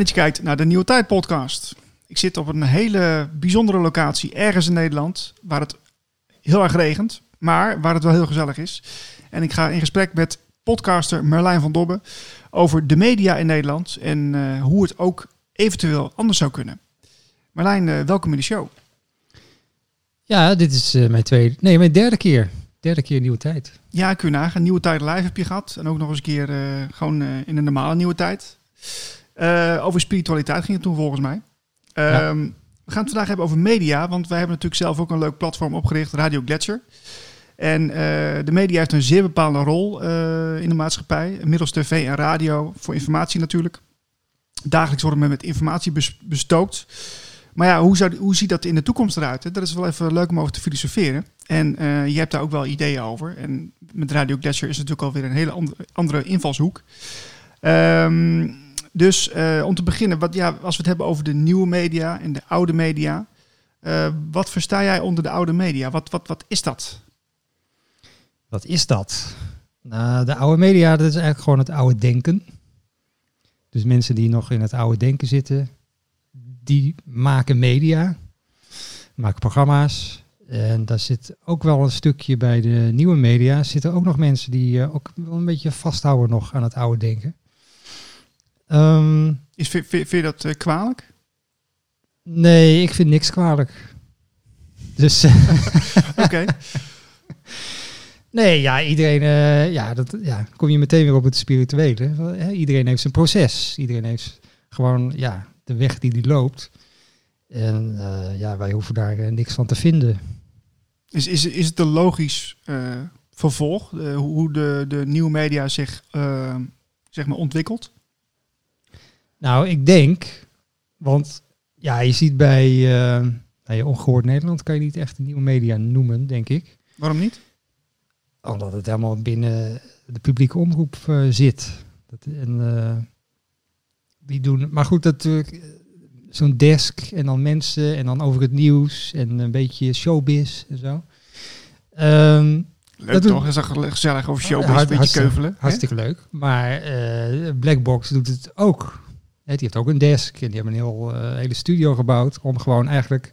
Dat je kijkt naar de Nieuwe Tijd podcast. Ik zit op een hele bijzondere locatie ergens in Nederland waar het heel erg regent, maar waar het wel heel gezellig is. En ik ga in gesprek met podcaster Merlijn van Dobbe over de media in Nederland en eh, hoe het ook eventueel anders zou kunnen. Marlijn, uh, welkom in de show. Ja, dit is uh, mijn tweede, nee, mijn derde keer. Derde keer Nieuwe Tijd. Ja, kun je nagaan. Nieuwe Tijd live heb je gehad. En ook nog eens een keer gewoon in de normale Nieuwe Tijd. Over spiritualiteit ging het toen volgens mij. Ehm, we gaan het vandaag hebben over media, want wij hebben natuurlijk zelf ook een leuk platform opgericht, Radio Gletscher. En uh, de media heeft een zeer bepaalde rol uh, in de maatschappij, middels tv en radio, voor informatie natuurlijk. Dagelijks worden we met informatie bestookt. Maar ja, hoe, zou, hoe ziet dat in de toekomst eruit? Hè? Dat is wel even leuk om over te filosoferen. En uh, je hebt daar ook wel ideeën over. En met Radio Gletscher is het natuurlijk alweer een hele andere, invalshoek. Um, dus uh, om te beginnen, wat, ja, als we het hebben over de nieuwe media en de oude media. Uh, wat versta jij onder de oude media? Wat, wat, wat is dat? Wat is dat? Nou, de oude media, dat is eigenlijk gewoon het oude denken. Dus mensen die nog in het oude denken zitten, die maken media, maken programma's. En daar zit ook wel een stukje bij de nieuwe media. Zitten ook nog mensen die uh, ook wel een beetje vasthouden nog aan het oude denken. Um, Is, vind, vind, je dat uh, kwalijk? Nee, ik vind niks kwalijk. Dus. Oké. Nee, ja, iedereen, uh, ja, dat, ja, kom je meteen weer op het spirituele. Iedereen heeft zijn proces. Iedereen heeft gewoon, ja, de weg die die loopt. En uh, ja, wij hoeven daar uh, niks van te vinden. Is, is, is het een logisch vervolg, hoe de, de nieuwe media zich, zeg maar, ontwikkelt? Nou, ik denk, want ja, je ziet bij uh, nou, Ongehoord Nederland kan je niet echt een nieuwe media noemen, denk ik. Waarom niet? Omdat het helemaal binnen de publieke omroep uh, zit. Dat, en uh, die doen, maar goed, natuurlijk zo'n desk en dan mensen en dan over het nieuws en een beetje showbiz en zo. Um, Leuk dat toch? Is dat gezellig over showbiz, een beetje keuvelen. Hartstikke leuk. Maar uh, Blackbox doet het ook die heeft ook een desk en die hebben een heel, uh, hele studio gebouwd om gewoon eigenlijk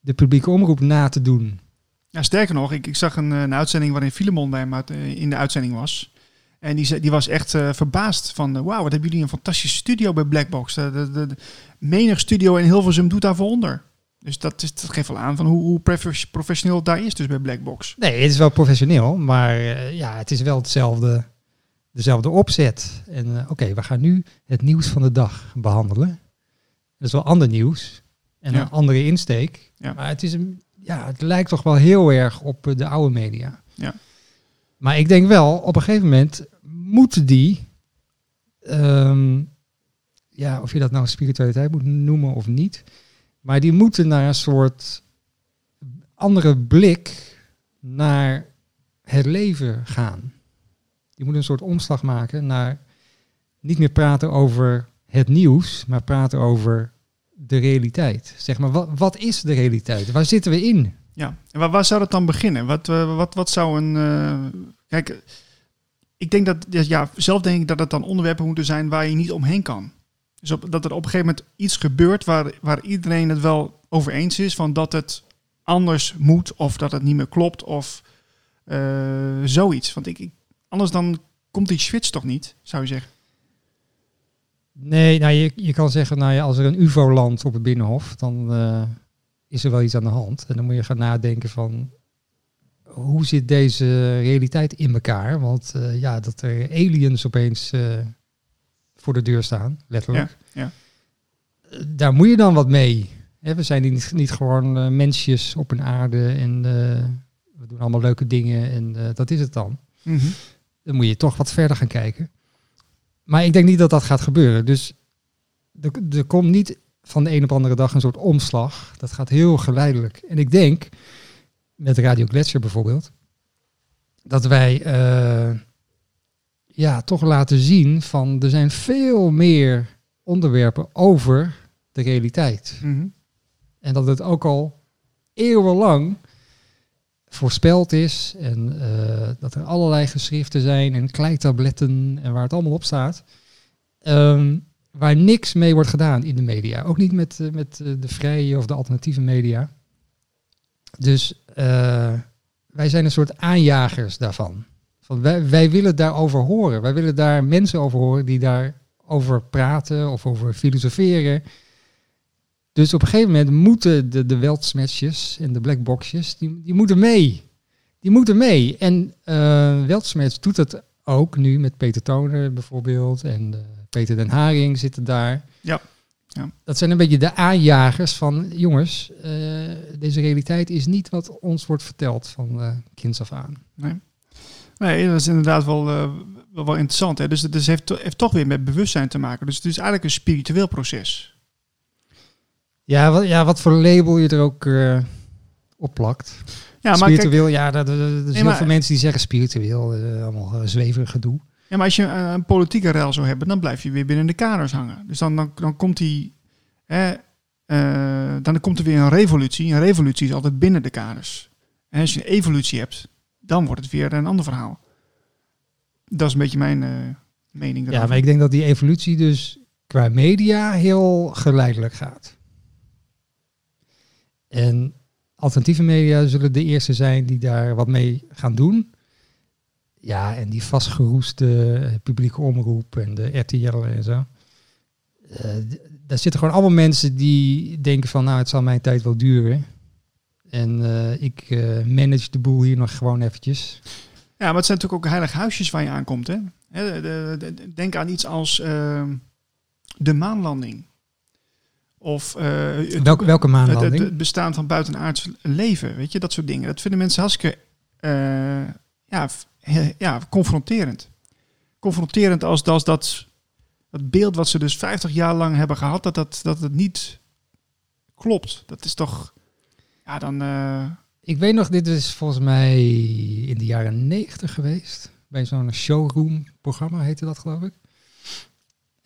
de publieke omroep na te doen. Ja, sterker nog, ik, ik zag een, een uitzending waarin Filemon bij hem eh, in de uitzending was. En die, die was echt uh, verbaasd van, uh, wauw, wat hebben jullie een fantastische studio bij Blackbox. De, de, de, de menig studio in Hilversum doet daarvoor onder. Dus dat, is, dat geeft wel aan van hoe, hoe professioneel het daar is dus bij Blackbox. Nee, het is wel professioneel, maar ja, het is wel hetzelfde dezelfde opzet. En uh, oké, we gaan nu het nieuws van de dag behandelen. Dat is wel ander nieuws en een andere insteek. Ja. Maar het, is een, ja, het lijkt toch wel heel erg op uh, de oude media. Ja. Maar ik denk wel, op een gegeven moment moeten die, um, ja, of je dat nou spiritualiteit moet noemen of niet, maar die moeten naar een soort andere blik naar het leven gaan. Je moet een soort omslag maken naar niet meer praten over het nieuws, maar praten over de realiteit. Zeg maar, wat, wat is de realiteit? Waar zitten we in? Ja, en waar, waar zou dat dan beginnen? Wat, uh, wat, wat zou een. Uh, kijk, ik denk dat, ja, zelf denk ik dat het dan onderwerpen moeten zijn waar je niet omheen kan. Dus op, dat er op een gegeven moment iets gebeurt waar, waar iedereen het wel over eens is van dat het anders moet of dat het niet meer klopt of uh, zoiets. Want ik, Anders dan komt die switch toch niet, zou je zeggen? Nee, nou je, je kan zeggen, nou ja, als er een UFO landt op het Binnenhof, dan uh, is er wel iets aan de hand. En dan moet je gaan nadenken van, hoe zit deze realiteit in elkaar? Want uh, ja, dat er aliens opeens uh, voor de deur staan, letterlijk. Ja, ja. Daar moet je dan wat mee. Hè, we zijn niet, niet gewoon mensjes op een aarde en we doen allemaal leuke dingen en dat is het dan. Mm -hmm dan moet je toch wat verder gaan kijken. Maar ik denk niet dat dat gaat gebeuren. Dus er, er komt niet van de een op andere dag een soort omslag. Dat gaat heel geleidelijk. En ik denk, met Radio Gletscher bijvoorbeeld, dat wij uh, ja, toch laten zien van er zijn veel meer onderwerpen over de realiteit. Mm -hmm. En dat het ook al eeuwenlang voorspeld is en uh, dat er allerlei geschriften zijn en kleitabletten en waar het allemaal op staat. Um, waar niks mee wordt gedaan in de media. Ook niet met, eh, met eh, de vrije of de alternatieve media. Dus eh, wij zijn een soort aanjagers daarvan. Van wij, wij willen daarover horen. Wij willen daar mensen over horen die daarover praten of over filosoferen. Dus op een gegeven moment moeten de, de weltsmatches en de blackboxjes, die, die moeten mee. Die moeten mee. En eh weltsmatch doet dat ook nu met Peter Toner bijvoorbeeld. En eh, Peter den Haring zitten daar. Ja. Ja. Dat zijn een beetje de aanjagers van, jongens, eh, deze realiteit is niet wat ons wordt verteld van eh kinds af aan. Nee. nee, dat is inderdaad wel, wel, wel interessant. Hè? Dus het dus heeft, to- heeft toch weer met bewustzijn te maken. Dus het is eigenlijk een spiritueel proces. Ja, wat, ja, wat voor label je er ook eh op plakt. Ja, maar, kijk, spiritueel, ja, dat- er zijn heel maar- veel mensen die zeggen spiritueel, eh, allemaal uh, zweverig gedoe. ja, maar als je een, politieke rel zou hebben, dan blijf je weer binnen de kaders hangen. Dus dan, dan, dan komt die... Hè, eh, dan komt er weer een revolutie. Een revolutie is altijd binnen de kaders. En als je een evolutie hebt, dan wordt het weer een ander verhaal. Dat is een beetje mijn eh, mening Ja, maar ik denk dat die evolutie dus qua media heel geleidelijk gaat. En alternatieve media zullen de eerste zijn die daar wat mee gaan doen. Ja, en die vastgeroeste publieke omroep en de RTL en zo. D- daar zitten gewoon allemaal mensen die denken van, nou, het zal mijn tijd wel duren. En eh, ik eh, manage de boel hier nog gewoon eventjes. Ja, maar het zijn natuurlijk ook heilige huisjes waar je aankomt. Hè? Hè, de- de- de- denk aan iets als ehm, de maanlanding. Of eh, het, Welke, welke het- maanlanding? het bestaan van buitenaards leven. Weet je, dat soort dingen. Dat vinden mensen hartstikke eh, ja, he- ja, confronterend. Confronterend als, dat, dat beeld wat ze dus 50 jaar lang hebben gehad, dat, dat, dat het niet klopt. Dat is toch... Ja, dan... eh, Ik weet nog, dit is volgens mij in de jaren negentig geweest. Bij zo'n showroom-programma heette dat, geloof ik.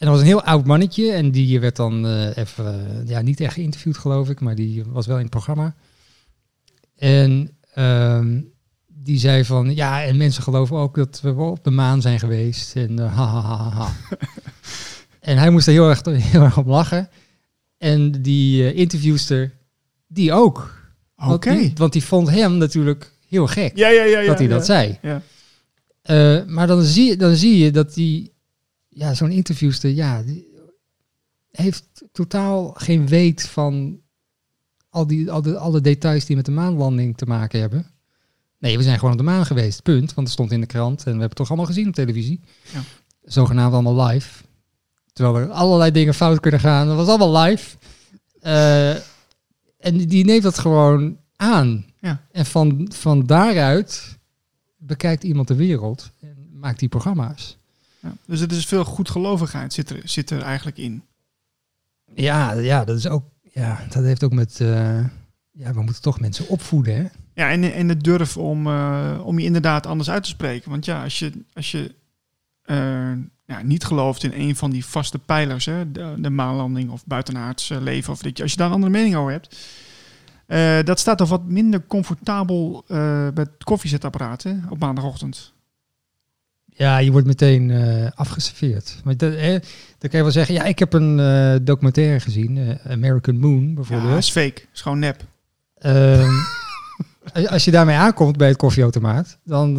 En dat was een heel oud mannetje. En die werd dan eh, even, eh, ja, niet echt geïnterviewd, geloof ik. Maar die was wel in het programma. En ehm, die zei van, ja, en mensen geloven ook dat we wel op de maan zijn geweest. En eh, ha, ha, ha, ha, en hij moest er heel erg, heel erg op lachen. En die interviewster, die ook. Oké. Want die- Want die vond hem natuurlijk heel gek Ja, ja, ja, ja. dat hij dat zei. Ja. Maar dan zie, je, dan zie je dat die, ja, zo'n interviewster, ja, die heeft totaal geen weet van al die, al de, alle details die met de maanlanding te maken hebben. Nee, we zijn gewoon op de maan geweest, punt. Want het stond in de krant en we hebben het toch allemaal gezien op televisie. Ja. Zogenaamd allemaal live. Terwijl er allerlei dingen fout kunnen gaan. Dat was allemaal live. Eh, en die- die neemt dat gewoon aan. Ja. En van, van daaruit bekijkt iemand de wereld en maakt die programma's. Ja. Dus het is veel goedgelovigheid zit er, zit er eigenlijk in. Ja, ja, dat is ook. Ja, dat heeft ook met. eh, ja, we moeten toch mensen opvoeden, hè? Ja, en, en de durf om, eh, om je inderdaad anders uit te spreken. Want ja, als je, als je eh, ja, niet gelooft in een van die vaste pijlers, hè, de, de maanlanding of buitenaards eh, leven, of dat je, als je daar een andere mening over hebt, eh, dat staat toch wat minder comfortabel eh, bij het koffiezetapparaat hè, op maandagochtend. Ja, je wordt meteen eh, afgeserveerd. Maar dat, dan kan je wel zeggen, ja, ik heb een eh, documentaire gezien, eh, American Moon Ja, bijvoorbeeld. is fake, is gewoon nep. Ehm, als- je daarmee aankomt bij het koffieautomaat, dan,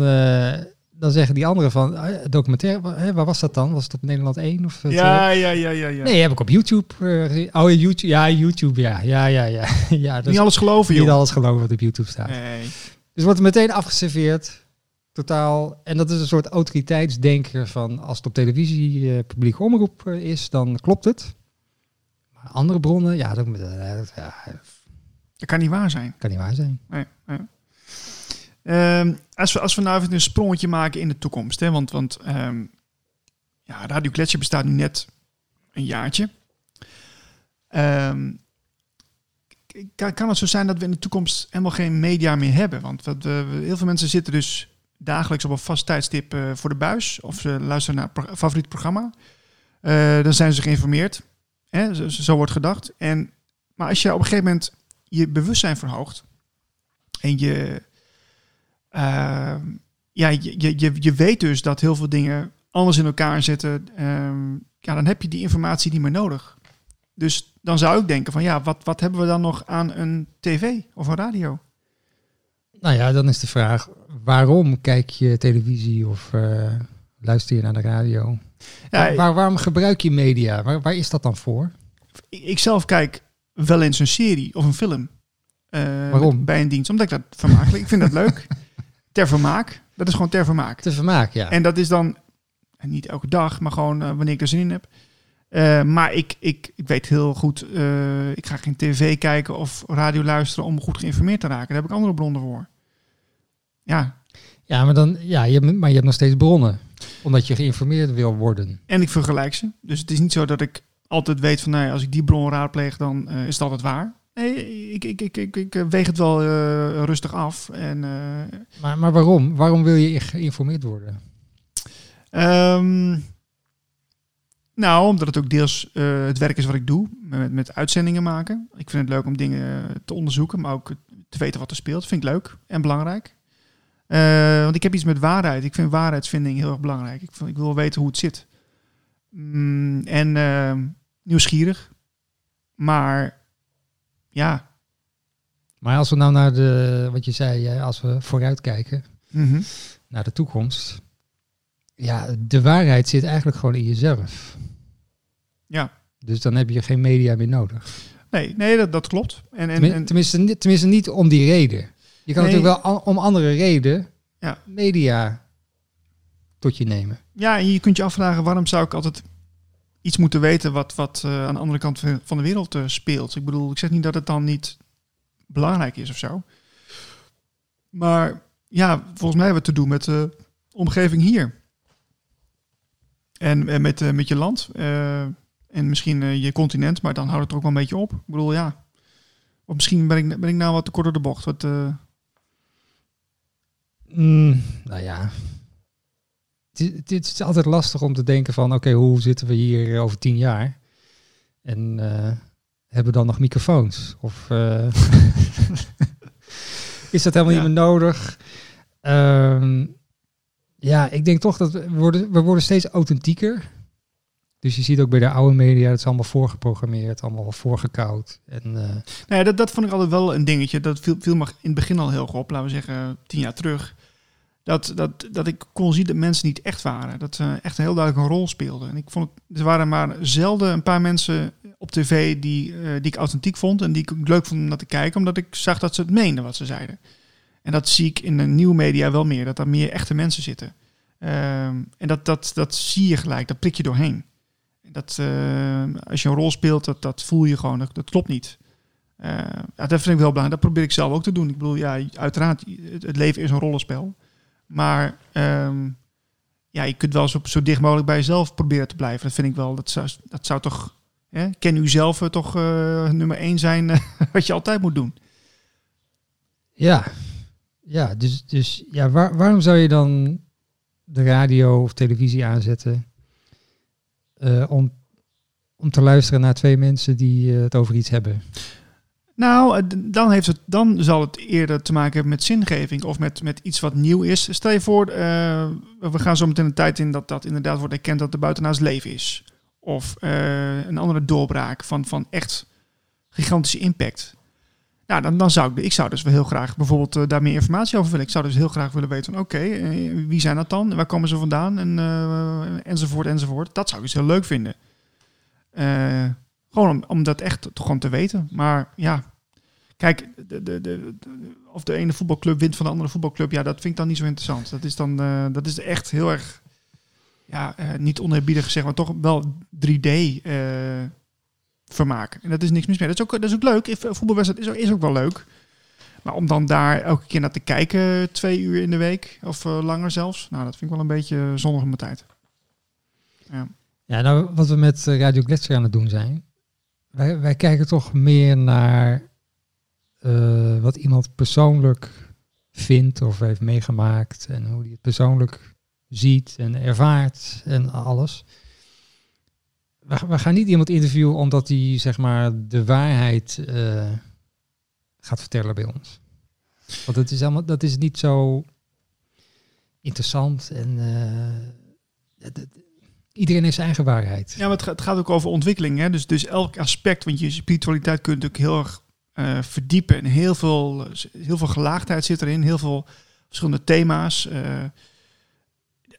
dan zeggen die anderen van, documentaire, wa- hè, waar was dat dan? Was het op Nederland 1? Of het, Ja, ja, ja, ja. ja. Nee, heb ik op YouTube gezien. Oh, YouTube, ja, YouTube, ja, ja, ja, ja. ja dat niet alles geloven, niet joh. alles geloven wat op YouTube staat. Nee. Dus wordt er meteen afgeserveerd. Totaal. En dat is een soort autoriteitsdenker van als het op televisie eh publiek omroep eh, is, dan klopt het. Maar andere bronnen, ja, dat, eh, dat- ja, dat Dat kan niet waar zijn. kan niet waar zijn. Nee, nee. Ehm, als, we, als we nou even een sprongetje maken in de toekomst. Hè, want want ehm, ja, Radio Gletscher bestaat nu net een jaartje. Ehm, kan, kan het zo zijn dat we in de toekomst helemaal geen media meer hebben? Want wat, we- heel veel mensen zitten dus dagelijks op een vast tijdstip eh, voor de buis. Of ze luisteren naar pro- favoriet programma. Eh, dan zijn ze geïnformeerd. Hè, zo, wordt gedacht. En, maar als je op een gegeven moment je bewustzijn verhoogt en je, ehm, ja, je, je, je, weet dus dat heel veel dingen anders in elkaar zetten, ehm, ja, dan heb je die informatie niet meer nodig. Dus dan zou ik denken van ja, wat, wat hebben we dan nog aan een tv of een radio? Nou ja, dan is de vraag, waarom kijk je televisie of eh, luister je naar de radio? Ja, Waar, waarom gebruik je media? Waar, waar is dat dan voor? ik, zelf kijk wel eens een serie of een film. eh, Waarom? Bij een dienst, omdat ik dat vermakelijk. ik vind dat leuk. Ter vermaak. Dat is gewoon ter vermaak. Te vermaak, ja. En dat is dan en niet elke dag, maar gewoon eh, wanneer ik er zin in heb. Eh, maar ik, ik, ik weet heel goed, eh, ik ga geen tv kijken of radio luisteren om goed geïnformeerd te raken. Daar heb ik andere bronnen voor. Ja, Ja, maar, dan, ja je, hebt- maar je hebt nog steeds bronnen. Omdat je geïnformeerd wil worden. en ik vergelijk ze. Dus het is niet zo dat ik altijd weet van, nou als ik die bron raadpleeg, dan eh, is het altijd waar. Nee, ik, ik, ik, ik, ik eh, weeg het wel eh, rustig af. En, Maar, maar waarom? Waarom wil je geïnformeerd worden? Ehm, nou, omdat het ook deels het werk is wat ik doe, met, met uitzendingen maken. Ik vind het leuk om dingen te onderzoeken, maar ook te weten wat er speelt. Vind ik leuk en belangrijk. Eh, want ik heb iets met waarheid. Ik vind waarheidsvinding heel erg belangrijk. Ik, ik wil weten hoe het zit. Mm, en ehm, nieuwsgierig. Maar ja. Maar als we nou naar de, wat je zei, hè, als we vooruitkijken Mhm. naar de toekomst. Ja, de waarheid zit eigenlijk gewoon in jezelf. Ja. Dus dan heb je geen media meer nodig. Nee, nee dat, dat klopt. En, en, Tenmin- en, tenminste, tenminste niet om die reden. Je kan Nee. natuurlijk wel om andere reden Ja. media tot je nemen. Ja, en je kunt je afvragen waarom zou ik altijd iets moeten weten wat, wat eh, aan de andere kant van de wereld eh, speelt. Ik bedoel, ik zeg niet dat het dan niet belangrijk is of zo. Maar ja, volgens mij hebben we te doen met de omgeving hier. En, en met, eh, met je land. eh, en misschien eh, je continent, maar dan houdt het er ook wel een beetje op. Ik bedoel, ja. Of misschien ben ik, ben ik nou wat te kort door de bocht. Wat, eh, Mm, nou ja. Het is, het is altijd lastig om te denken van, oké, hoe zitten we hier over tien jaar? En eh, hebben we dan nog microfoons? Of eh, is dat helemaal Ja. niet meer nodig? Ehm, ja, ik denk toch dat we worden, we worden steeds authentieker. Dus je ziet ook bij de oude media, het is allemaal voorgeprogrammeerd, allemaal voorgekoud. En eh, Nou ja, dat, dat vond ik altijd wel een dingetje. Dat viel, viel me in het begin al heel erg op, laten we zeggen tien jaar terug. Dat, dat, dat ik kon zien dat mensen niet echt waren. Dat ze echt een heel duidelijk een rol speelden. En ik vond het, er waren maar zelden een paar mensen op tv die, eh, die ik authentiek vond. En die ik leuk vond om naar te kijken, omdat ik zag dat ze het meenden wat ze zeiden. En dat zie ik in de nieuwe media wel meer, dat er meer echte mensen zitten. Ehm, en dat, dat, dat zie je gelijk, dat prik je doorheen. Dat, eh, als je een rol speelt, dat, dat voel je gewoon, dat, dat klopt niet. Eh, ja, dat vind ik wel belangrijk. Dat probeer ik zelf ook te doen. Ik bedoel, ja, uiteraard, het leven is een rollenspel. Maar ehm, ja, je kunt wel zo, zo dicht mogelijk bij jezelf proberen te blijven. Dat vind ik wel, dat zou, dat zou toch... Hè, ken u zelf eh, toch eh, nummer één zijn eh, wat je altijd moet doen. Ja, ja dus, dus ja, waar, waarom zou je dan de radio of televisie aanzetten om, om te luisteren naar twee mensen die het over iets hebben? Nou, dan, heeft het, dan zal het eerder te maken hebben met zingeving of met, met iets wat nieuw is. Stel je voor, eh, we gaan zo meteen een tijd in dat dat inderdaad wordt erkend dat er buitenaars leven is. Of eh, een andere doorbraak van, van echt gigantische impact. Nou, dan, dan zou ik, ik zou dus wel heel graag bijvoorbeeld eh, daar meer informatie over willen. Ik zou dus heel graag willen weten oké, wie zijn dat dan? Waar komen ze vandaan? En, enzovoort, enzovoort. Dat zou ik dus heel leuk vinden. Eh, gewoon om, om dat echt gewoon te weten. Maar ja, kijk, de, de, de, of de ene voetbalclub wint van de andere voetbalclub, ja, dat vind ik dan niet zo interessant. Dat is dan, eh, dat is echt heel erg, ja, eh, niet oneerbiedig gezegd, maar toch wel 3D eh, vermaak. En dat is niks mis mee. Dat is ook, dat is ook leuk. Voetbalwedstrijd is ook, is ook wel leuk. Maar om dan daar elke keer naar te kijken, twee uur in de week, of langer zelfs, nou, dat vind ik wel een beetje zonnig op mijn tijd. Ja, nou, wat we met Radio Gletscher aan het doen zijn, wij, wij kijken toch meer naar eh, wat iemand persoonlijk vindt of heeft meegemaakt en hoe hij het persoonlijk ziet en ervaart en alles. We, gaan niet iemand interviewen omdat hij zeg maar de waarheid eh, gaat vertellen bij ons. Want dat is allemaal, dat is niet zo interessant en eh, iedereen heeft zijn eigen waarheid. Ja, maar het, gaat, ook over ontwikkeling. Hè? Dus, dus elk aspect, want je spiritualiteit kunt natuurlijk heel erg eh, verdiepen. En heel veel, heel veel gelaagdheid zit erin, heel veel verschillende thema's. Eh,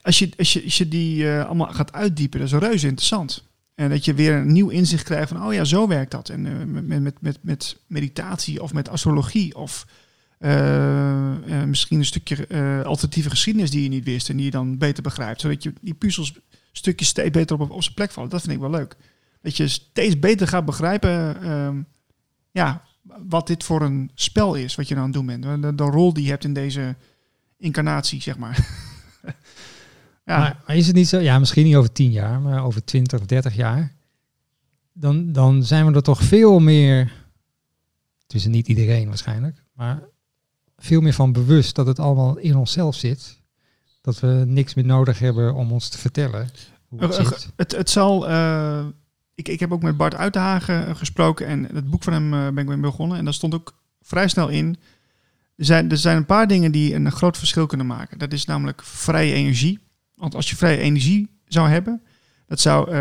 als, je, als, je, als je die eh, allemaal gaat uitdiepen, dat is reuze interessant. En dat je weer een nieuw inzicht krijgt van, oh ja, zo werkt dat. En met, met, met, met meditatie of met astrologie of misschien een stukje alternatieve geschiedenis die je niet wist en die je dan beter begrijpt. Zodat je die puzzels stukjes steeds beter op, op zijn plek vallen. Dat vind ik wel leuk. Dat je steeds beter gaat begrijpen ehm, ja, wat dit voor een spel is, wat je nou aan het doen bent. De, de rol die je hebt in deze incarnatie, zeg maar. ja. Maar, maar, is het niet zo, ja, misschien niet over tien jaar, maar over twintig of dertig jaar, dan, dan zijn we er toch veel meer, tussen niet iedereen waarschijnlijk, maar veel meer van bewust dat het allemaal in onszelf zit. Dat we niks meer nodig hebben om ons te vertellen. Hoe het, uh, het, het, zal. Uh, ik, ik heb ook met Bart Uitenhagen gesproken en het boek van hem ben ik mee begonnen. En daar stond ook vrij snel in. Er zijn, er zijn een paar dingen die een groot verschil kunnen maken. Dat is namelijk vrije energie. Want als je vrije energie zou hebben, dat zou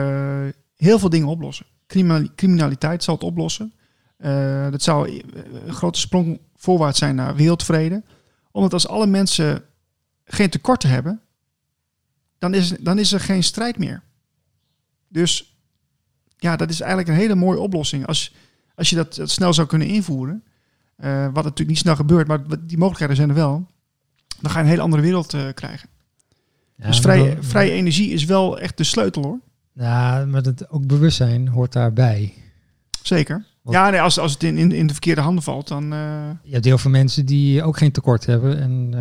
heel veel dingen oplossen. Criminaliteit zal het oplossen. dat zou een grote sprong voorwaarts zijn naar wereldvrede. Omdat als alle mensen geen tekorten hebben, dan is, dan is er geen strijd meer. Dus ja, dat is eigenlijk een hele mooie oplossing. Als, als je dat, snel zou kunnen invoeren, uh, wat natuurlijk niet snel gebeurt, maar die mogelijkheden zijn er wel, dan ga je een hele andere wereld uh, krijgen. dus vrije, vrije energie is wel echt de sleutel hoor. Ja, maar het ook bewustzijn hoort daarbij. Zeker. ja, nee, als, als het in, in, in de verkeerde handen valt, dan... Uh... Je hebt heel veel mensen die ook geen tekort hebben en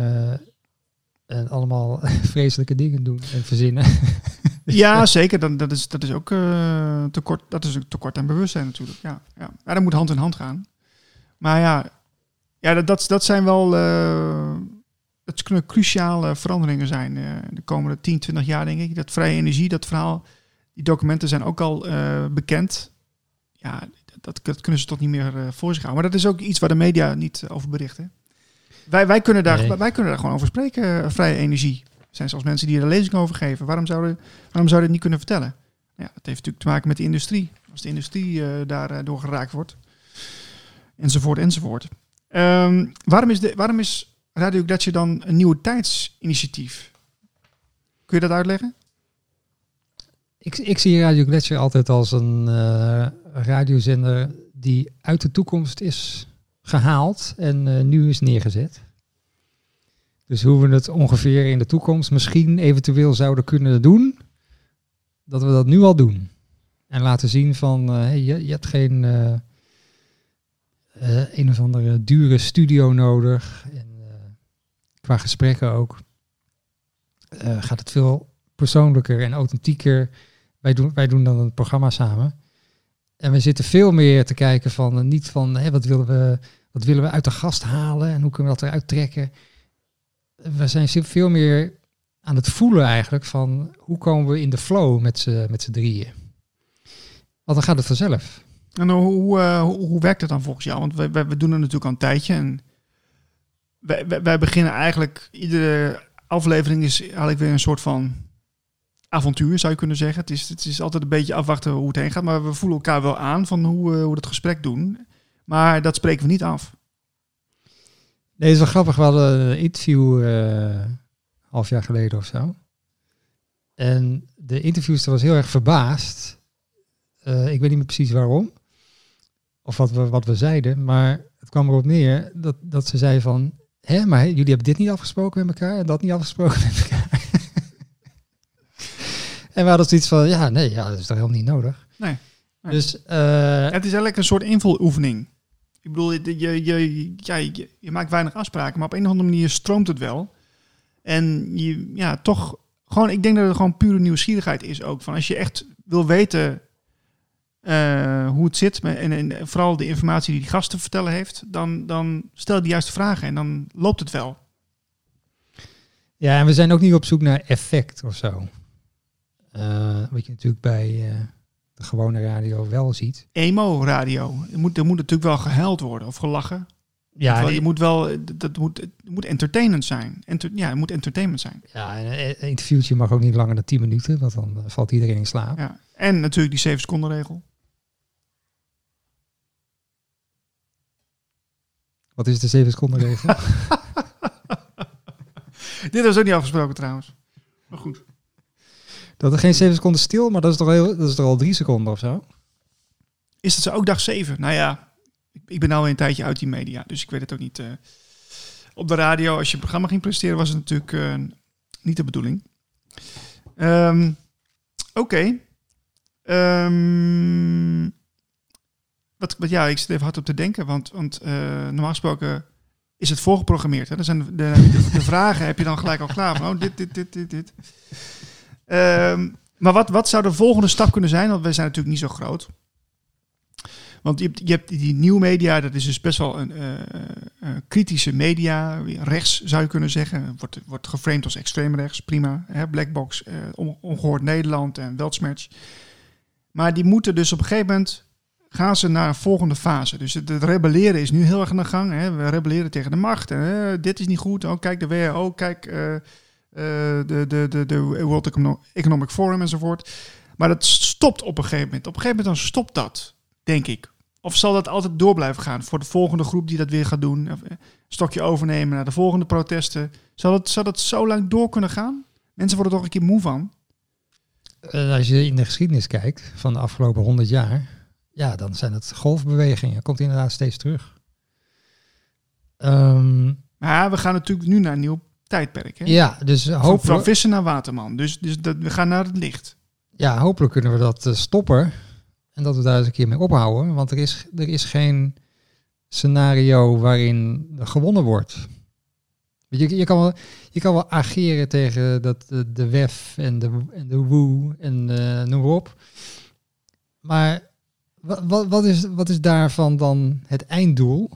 en allemaal vreselijke dingen doen en verzinnen. ja, zeker. Dat, dat, is, dat is ook uh, tekort, dat is een tekort aan bewustzijn natuurlijk. Ja, ja. ja, dat moet hand in hand gaan. Maar ja, ja dat, dat, dat zijn wel uh, het kunnen cruciale veranderingen zijn uh, de komende 10, 20 jaar, denk ik. Dat vrije energie, dat verhaal, die documenten zijn ook al bekend. Ja, dat, dat, kunnen ze toch niet meer voor zich houden. Maar dat is ook iets waar de media niet over berichten. Wij, wij, kunnen daar, wij kunnen daar gewoon over spreken, eh, vrije energie. Er zijn zelfs mensen die er een lezing over geven. Waarom zouden waarom zou je niet kunnen vertellen? Ja, dat heeft natuurlijk te maken met de industrie. Als de industrie uh, daar uh, door geraakt wordt. Enzovoort, enzovoort. Um, waarom, is de, waarom is Radio Gletscher dan een nieuwe tijdsinitiatief? Kun je dat uitleggen? Ik, ik zie Radio Gletscher altijd als een uh, radiozender die uit de toekomst is gehaald en uh, nu is neergezet. Dus hoe we het ongeveer in de toekomst misschien eventueel zouden kunnen doen, dat we dat nu al doen. En laten zien van, uh, hey, je, je, hebt geen uh, een of andere dure studio nodig. En qua gesprekken ook. gaat het veel persoonlijker en authentieker. Wij doen, wij doen dan een programma samen. En we zitten veel meer te kijken van, uh, niet van, hé, wat willen we, wat willen we uit de gast halen en hoe kunnen we dat eruit trekken. We zijn veel meer aan het voelen eigenlijk van, hoe komen we in de flow met z'n met drieën. Want dan gaat het vanzelf. En hoe, hoe, hoe, werkt het dan volgens jou? Want wij, we doen het natuurlijk al een tijdje en wij, wij, wij beginnen eigenlijk, iedere aflevering is eigenlijk weer een soort van avontuur, zou je kunnen zeggen. Het is, het is altijd een beetje afwachten hoe het heen gaat. Maar we voelen elkaar wel aan van hoe, uh, hoe we het gesprek doen. Maar dat spreken we niet af. Nee, is wel grappig. We hadden een interview uh, half jaar geleden of zo. En de interviewster was heel erg verbaasd. Uh, ik weet niet meer precies waarom. Of wat we, wat we zeiden. Maar het kwam erop neer dat, dat ze zei van... Hé, maar jullie hebben dit niet afgesproken met elkaar en dat niet afgesproken met elkaar. En we hadden zoiets van, ja, nee, ja, dat is toch helemaal niet nodig. Nee. Dus, uh, het is eigenlijk een soort invuloefening. Ik bedoel, je, je, je, ja, je, je, maakt weinig afspraken, maar op een of andere manier stroomt het wel. En je, ja, toch, gewoon, ik denk dat het gewoon pure nieuwsgierigheid is ook. Van als je echt wil weten uh, hoe het zit, en, en, vooral de informatie die die gast te vertellen heeft, dan, dan stel je de juiste vragen en dan loopt het wel. Ja, en we zijn ook niet op zoek naar effect of zo. Uh, wat je natuurlijk bij uh, de gewone radio wel ziet. Emo-radio. Er moet, er moet natuurlijk wel gehuild worden of gelachen. Ja, je moet wel, eh, dat moet, het moet entertainend zijn. Enter, ja, het moet entertainment zijn. ja, en een interviewtje mag ook niet langer dan 10 minuten, want dan eh, valt iedereen in slaap. Ja. En natuurlijk die 7 seconden regel. Wat is de 7 seconden regel? Dit was ook niet afgesproken trouwens. Maar goed. Dat er geen 7 seconden stil, maar dat is toch, heel, dat is toch al 3 seconden of zo? Is het zo ook dag 7? Nou ja, ik, ben alweer een tijdje uit die media, dus ik weet het ook niet. eh. op de radio, als je een programma ging presenteren, was het natuurlijk eh, niet de bedoeling. Ehm, Oké. Ehm, wat, wat, ja, ik zit even hard op te denken, want, want eh, normaal gesproken is het voorgeprogrammeerd. Hè? Zijn de, de, vragen heb je dan gelijk al klaar. Oh, dit, dit, dit, dit, dit. Ehm, maar wat, wat zou de volgende stap kunnen zijn? Want wij zijn natuurlijk niet zo groot. Want je hebt, je hebt die nieuwe media, dat is dus best wel een eh, eh, kritische media. Rechts zou je kunnen zeggen. Wordt, wordt geframed als extreem rechts, prima. Hè? Blackbox, eh, on- ongehoord Nederland en Weltsmerch. Maar die moeten dus op een gegeven moment gaan ze naar een volgende fase. Dus het, rebelleren is nu heel erg aan de gang. Hè? We rebelleren tegen de macht. Eh, dit is niet goed. Oh, kijk de WHO, kijk eh, eh, de, de, de, de World Econo- Economic Forum enzovoort. Maar dat stopt op een gegeven moment. Op een gegeven moment dan stopt dat, denk ik. Of zal dat altijd door blijven gaan voor de volgende groep die dat weer gaat doen? Eh, een stokje overnemen naar de volgende protesten. Zal dat, zal dat zo lang door kunnen gaan? Mensen worden er toch een keer moe van. Eh, als je in de geschiedenis kijkt van de afgelopen 100 jaar, ja, dan zijn het golfbewegingen. Komt inderdaad steeds terug. Ehm, Maar we gaan natuurlijk nu naar een nieuw tijdperk. Hè? ja, dus Van, van hopelijk, vissen naar waterman. Dus, dus dat, we gaan naar het licht. ja, hopelijk kunnen we dat eh, stoppen. En dat we daar eens een keer mee ophouden. Want er is, er is geen scenario waarin er gewonnen wordt. Je, je, kan wel, je kan wel ageren tegen dat, de, de WEF en de, en de WOE en eh noem maar op. Maar wat, wat, is, wat is daarvan dan het einddoel?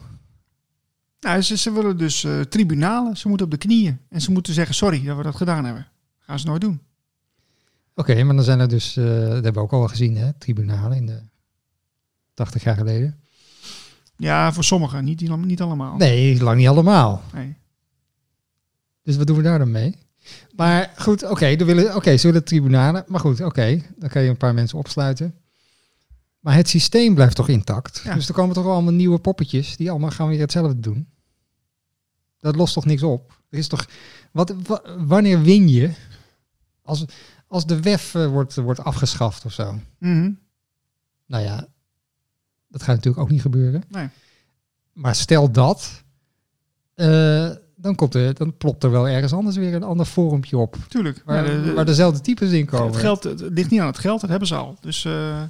Nou, ze, ze willen dus eh, tribunalen. Ze moeten op de knieën. En ze moeten zeggen, sorry dat we dat gedaan hebben. Gaan ze nooit doen. Oké, maar dan zijn er dus, eh, dat hebben we ook al gezien, hè, tribunalen in de 80 jaar geleden. Ja, voor sommigen. Niet, niet allemaal. Nee, lang niet allemaal. Nee. Dus wat doen we daar dan mee? Maar goed, oké, oké, ze willen tribunalen. Maar goed, oké, dan kan je een paar mensen opsluiten. Maar het systeem blijft toch intact? Ja. Dus er komen toch allemaal nieuwe poppetjes die allemaal gaan weer hetzelfde doen. Dat lost toch niks op? Er is toch, wat, wa- wanneer win je als, als de WEF eh, wordt, wordt afgeschaft of zo? Mhm. Nou ja, dat gaat natuurlijk ook niet gebeuren. Nee. Maar stel dat, eh, dan, komt er, dan plopt er wel ergens anders weer een ander forumpje op. Tuurlijk. Waar, Ja, de- de- waar dezelfde types in komen. het, geld, het ligt niet aan het geld. Dat hebben ze al. Dus, eh,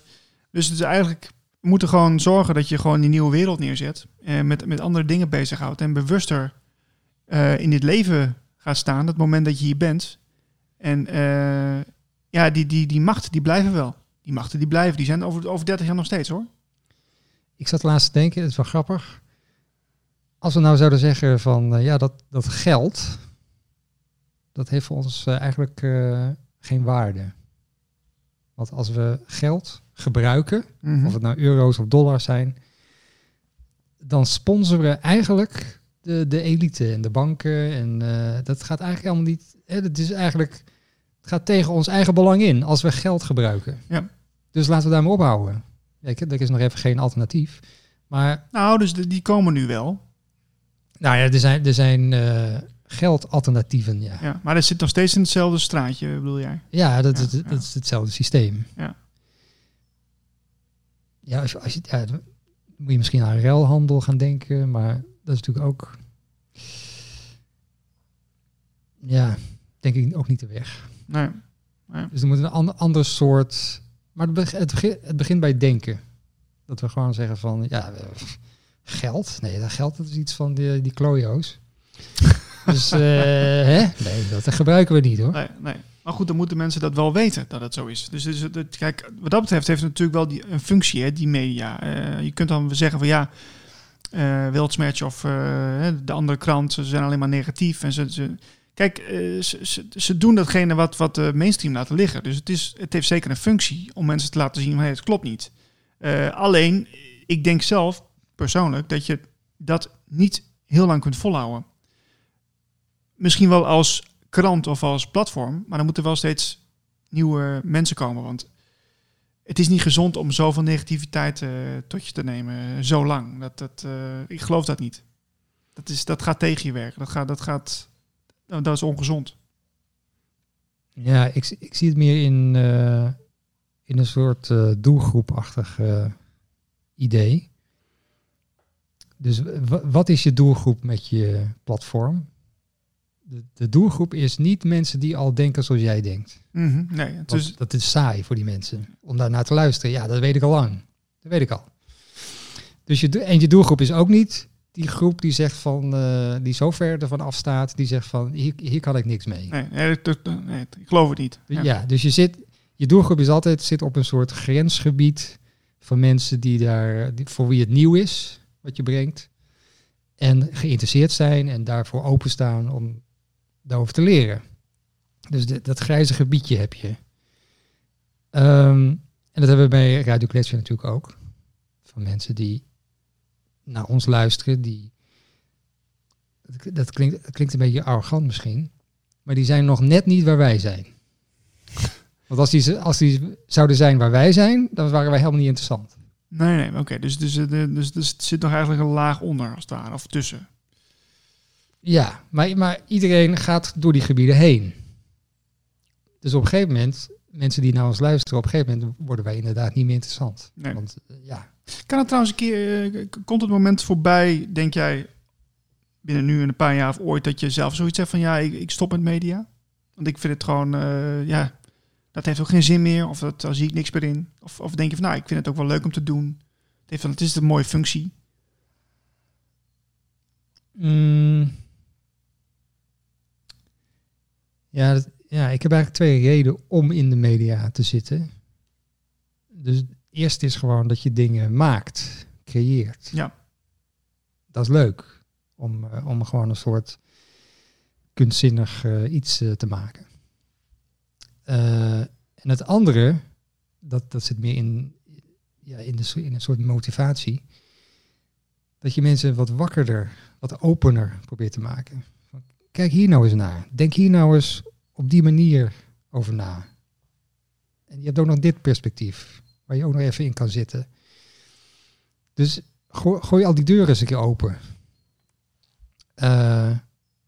dus het is eigenlijk... We moeten gewoon zorgen dat je gewoon die nieuwe wereld neerzet. En met, met andere dingen bezighoudt. En bewuster eh, in dit leven gaat staan. Het moment dat je hier bent. En eh, ja, die, die, die machten die blijven wel. Die machten die blijven. Die zijn over, over 30 jaar nog steeds hoor. Ik zat laatst te denken, het is wel grappig. Als we nou zouden zeggen van, eh, ja, dat, dat geld, dat heeft voor ons eigenlijk geen waarde. Want als we geld gebruiken, Mhm. of het nou euro's of dollars zijn, dan sponsoren we eigenlijk de, de elite en de banken. En eh, dat gaat eigenlijk allemaal niet. Hè, het is eigenlijk. Het gaat tegen ons eigen belang in als we geld gebruiken. Ja. Dus laten we daarmee ophouden. Ik- er is nog even geen alternatief. Maar Nou, dus de- die komen nu wel. nou ja, er zijn, er zijn eh, geldalternatieven. Ja, Ja, maar dat zit nog steeds in hetzelfde straatje, bedoel jij? ja, dat, Ja, is, ja. dat is hetzelfde systeem. Ja. Ja, als je, als je, ja, moet je misschien aan ruilhandel gaan denken, maar dat is natuurlijk ook. Ja, denk ik ook niet de weg. Nee. Dus er moet een ander, ander soort. Maar het begint, het, begint, bij denken. Dat we gewoon zeggen van ja, geld. Nee, dat geld dat is iets van die, die klojo's. Dus eh, hè? Nee, dat gebruiken we niet hoor. Nee, nee. Maar goed, dan moeten mensen dat wel weten dat het zo is. Dus, dus kijk, wat dat betreft heeft het natuurlijk wel die, een functie, hè, die media. Eh, je kunt dan zeggen van ja, eh Wildsmatch of de andere krant, ze zijn alleen maar negatief. En ze, ze, kijk, ze, doen datgene wat, wat de mainstream laten liggen. Dus het, is, het heeft zeker een functie om mensen te laten zien, van, hey, het klopt niet. Alleen, ik denk zelf persoonlijk dat je dat niet heel lang kunt volhouden. Misschien wel als krant of als platform, maar dan moeten wel steeds nieuwe mensen komen. Want het is niet gezond om zoveel negativiteit uh, tot je te nemen, uh, zo lang. Dat, dat, uh, ik geloof dat niet. Dat, is, dat gaat tegen je werken. Dat, gaat, dat, gaat, dat is ongezond. Ja, ik, ik zie het meer in, in een soort doelgroepachtig idee. Dus wat is je doelgroep met je platform? De, de, doelgroep is niet mensen die al denken zoals jij denkt. Mm -hmm. Nee, dus... Dat is saai voor die mensen. Om daar naar te luisteren. Ja, dat weet ik al lang. Dat weet ik al. Dus je, en je doelgroep is ook niet die groep die zegt van, uh, die zo ver ervan afstaat, die zegt van, hier, hier kan ik niks mee. Nee, nee, nee ik geloof het niet. Ja. ja. dus je zit, je doelgroep is altijd zit op een soort grensgebied van mensen die daar, die, voor wie het nieuw is, wat je brengt. En geïnteresseerd zijn en daarvoor openstaan om daarover te leren. Dus de, dat grijze gebiedje heb je. Um, en dat hebben we bij Radio Gletscher natuurlijk ook. Van mensen die naar ons luisteren, die. Dat klinkt, dat klinkt een beetje arrogant misschien. Maar die zijn nog net niet waar wij zijn. Want als die, als die zouden zijn waar wij zijn, dan waren wij helemaal niet interessant. Nee, nee, oké. Dus, dus, dus, dus het zit nog eigenlijk een laag onder als daar, of tussen. Ja, maar, maar iedereen gaat door die gebieden heen. Dus op een gegeven moment, mensen die naar ons luisteren, op een gegeven moment worden wij inderdaad niet meer interessant. Nee. Want, ja. Kan het trouwens een keer, uh, komt het moment voorbij, denk jij, binnen nu een paar jaar of ooit, dat je zelf zoiets zegt van ja, ik, ik stop met media? Want ik vind het gewoon, uh, ja, dat heeft ook geen zin meer. Of dat, daar zie ik niks meer in. Of, of denk je van, nou, ik vind het ook wel leuk om te doen. Het, heeft, het is een mooie functie. Mm. Ja, dat, ja, ik heb eigenlijk twee redenen om in de media te zitten. Dus eerst is gewoon dat je dingen maakt, creëert. Ja. Dat is leuk. Om, uh, om gewoon een soort kunstzinnig uh, iets uh, te maken. en het andere, dat, dat zit meer in, ja, in, de, in een soort motivatie. Dat je mensen wat wakkerder, wat opener probeert te maken. Kijk hier nou eens naar. Denk hier nou eens op die manier over na. En je hebt ook nog dit perspectief, waar je ook nog even in kan zitten. Dus gooi, gooi al die deuren eens een keer open. Uh,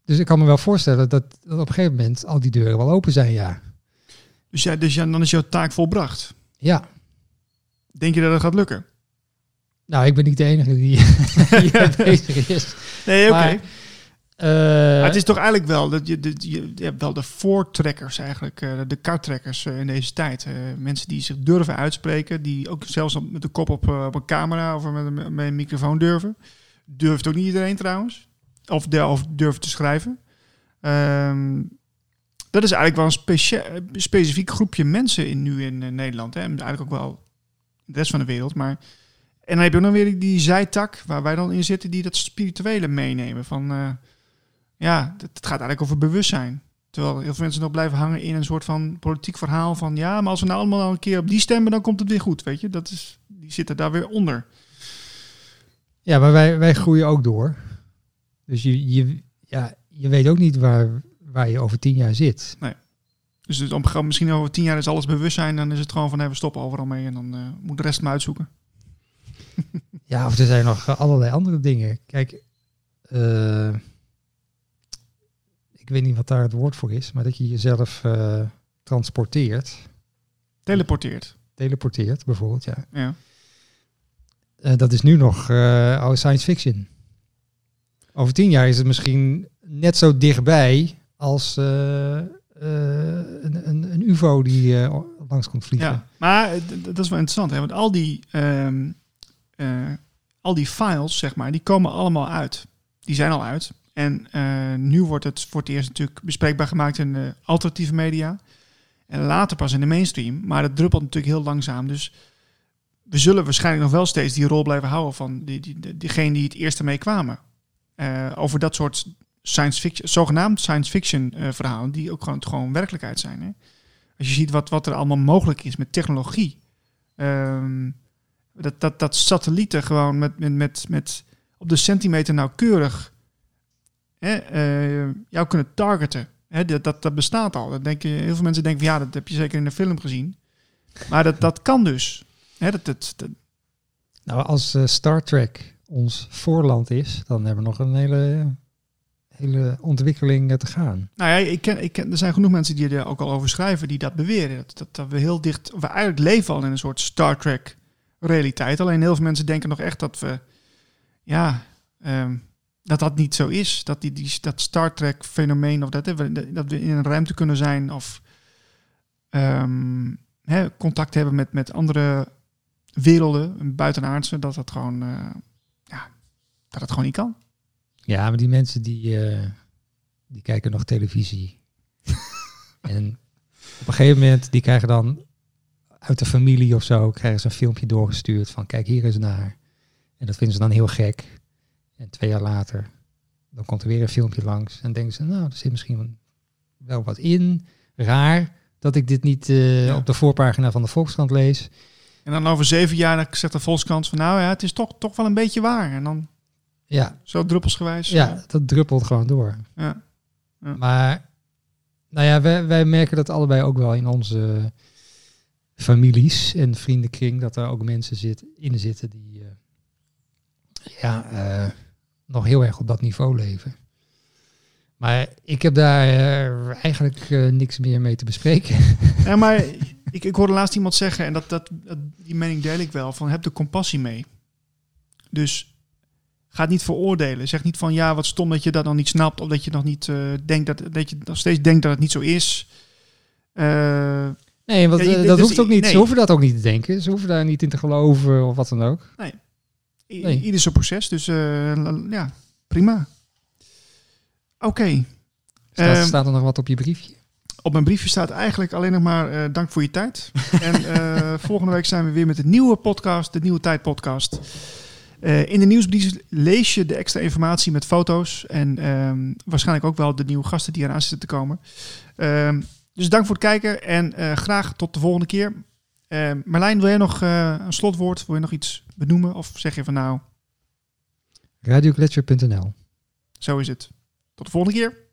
dus ik kan me wel voorstellen dat, dat, op een gegeven moment al die deuren wel open zijn, ja. Dus, ja, dus ja, dan is jouw taak volbracht? Ja. Denk je dat het gaat lukken? Nou, ik ben niet de enige die, die bezig is. Nee, oké. Okay. Uh, het is toch eigenlijk wel dat je, de, je, hebt wel de voortrekkers eigenlijk, uh, de kartrekkers uh, in deze tijd. mensen die zich durven uitspreken, die ook zelfs met de kop op, op een camera of met, met, een microfoon durven. Durft ook niet iedereen trouwens. Of, de, of durven te schrijven. Um, dat is eigenlijk wel een specifiek groepje mensen in, nu in Nederland. Hè. En eigenlijk ook wel de rest van de wereld. Maar en dan heb je ook nog weer die, die zijtak waar wij dan in zitten, die dat spirituele meenemen. Van ja, het, gaat eigenlijk over bewustzijn. Terwijl heel veel mensen nog blijven hangen in een soort van politiek verhaal van ja, maar als we nou allemaal een keer op die stemmen, dan komt het weer goed. Weet je, dat is, die zitten daar weer onder. Ja, maar wij, wij groeien ook door. Dus je, je, ja, je weet ook niet waar, waar je over tien jaar zit. Nee. Dus het, om, misschien over tien jaar is alles bewustzijn, dan is het gewoon van we stoppen overal mee en dan uh, moet de rest maar uitzoeken. ja, of er zijn nog allerlei andere dingen. Kijk, uh, ik weet niet wat daar het woord voor is, maar dat je jezelf uh, transporteert. Teleporteert. Teleporteert, bijvoorbeeld, ja. ja. Uh, dat is nu nog uh, science fiction. Over tien jaar is het misschien net zo dichtbij als een, een, een, UFO die langs komt vliegen. Ja, maar dat is wel interessant, hè? want al die, um, al die files, zeg maar, die komen allemaal uit. Die zijn al uit. En uh, nu wordt het voor het eerst natuurlijk bespreekbaar gemaakt in de alternatieve media. En later pas in de mainstream. Maar het druppelt natuurlijk heel langzaam. Dus we zullen waarschijnlijk nog wel steeds die rol blijven houden van die, die, diegenen die het eerste mee kwamen. Uh, over dat soort science fiction, zogenaamd science fiction uh, verhalen, die ook gewoon, gewoon werkelijkheid zijn. Hè? Als je ziet wat, wat er allemaal mogelijk is met technologie. Um, dat, dat, dat satellieten gewoon met, met, met, met op de centimeter nauwkeurig hè, eh, jou kunnen targeten. Hè, dat, dat, dat bestaat al. Dat denk je, heel veel mensen denken, van, ja, dat heb je zeker in de film gezien. Maar dat, dat kan dus. Hè, dat, dat, dat- Nou, als eh, Star Trek ons voorland is, dan hebben we nog een hele, hele ontwikkeling eh, te gaan. nou ja, ik ken, ik ken, er zijn genoeg mensen die er ook al over schrijven die dat beweren. Dat, dat, dat we heel dicht, we eigenlijk leven al in een soort Star Trek realiteit. Alleen heel veel mensen denken nog echt dat we, ja, ehm, dat dat niet zo is. Dat die, die, dat Star Trek fenomeen, of dat, dat we in een ruimte kunnen zijn of ehm, hè, contact hebben met, met andere werelden, buitenaardse, dat dat gewoon, eh, ja, dat het gewoon niet kan. Ja, maar die mensen die, eh, die kijken nog televisie. en op een gegeven moment, die krijgen dan uit de familie of zo, krijgen ze een filmpje doorgestuurd van kijk hier eens naar. En dat vinden ze dan heel gek. En twee jaar later, dan komt er weer een filmpje langs. En denken ze, nou, er zit misschien wel wat in. Raar dat ik dit niet eh, Ja. op de voorpagina van de Volkskrant lees. En dan over zeven jaar dan zegt de Volkskrant van nou ja, het is toch, toch wel een beetje waar. En dan Ja, zo druppelsgewijs. Ja, dat druppelt gewoon door. Ja. Ja. Maar, nou ja, wij, wij merken dat allebei ook wel in onze families en vriendenkring, dat er ook mensen zit, in zitten die eh, ja, eh, nog heel erg op dat niveau leven. Maar ik heb daar eh, eigenlijk eh, niks meer mee te bespreken. Ja, maar ik, ik hoorde laatst iemand zeggen, en dat, dat, dat- die mening deel ik wel, van heb de compassie mee. Dus ga het niet veroordelen. Zeg niet van ja, wat stom dat je dat nog niet snapt, of dat je nog niet eh, denkt dat, dat je nog steeds denkt dat het niet zo is. Nee, want, Ja, dat dus hoeft ook niet. nee. Ze hoeven dat ook niet te denken. Ze hoeven daar niet in te geloven of wat dan ook. i- Nee. Ieder zijn proces, dus eh, ja, prima. Oké. Staat, Ehm, staat er nog wat op je briefje? Op mijn briefje staat eigenlijk alleen nog maar eh, dank voor je tijd. en eh, volgende week zijn we weer met een nieuwe podcast, de Nieuwe Tijd podcast. In de nieuwsbrief lees je de extra informatie met foto's en ehm, waarschijnlijk ook wel de nieuwe gasten die eraan zitten te komen. Ehm, dus dank voor het kijken en graag tot de volgende keer. Ehm, Marlijn, wil jij nog eh, een slotwoord? Wil je nog iets benoemen? Of zeg je van nou, Radiogletscher.nl zo is het. Tot de volgende keer.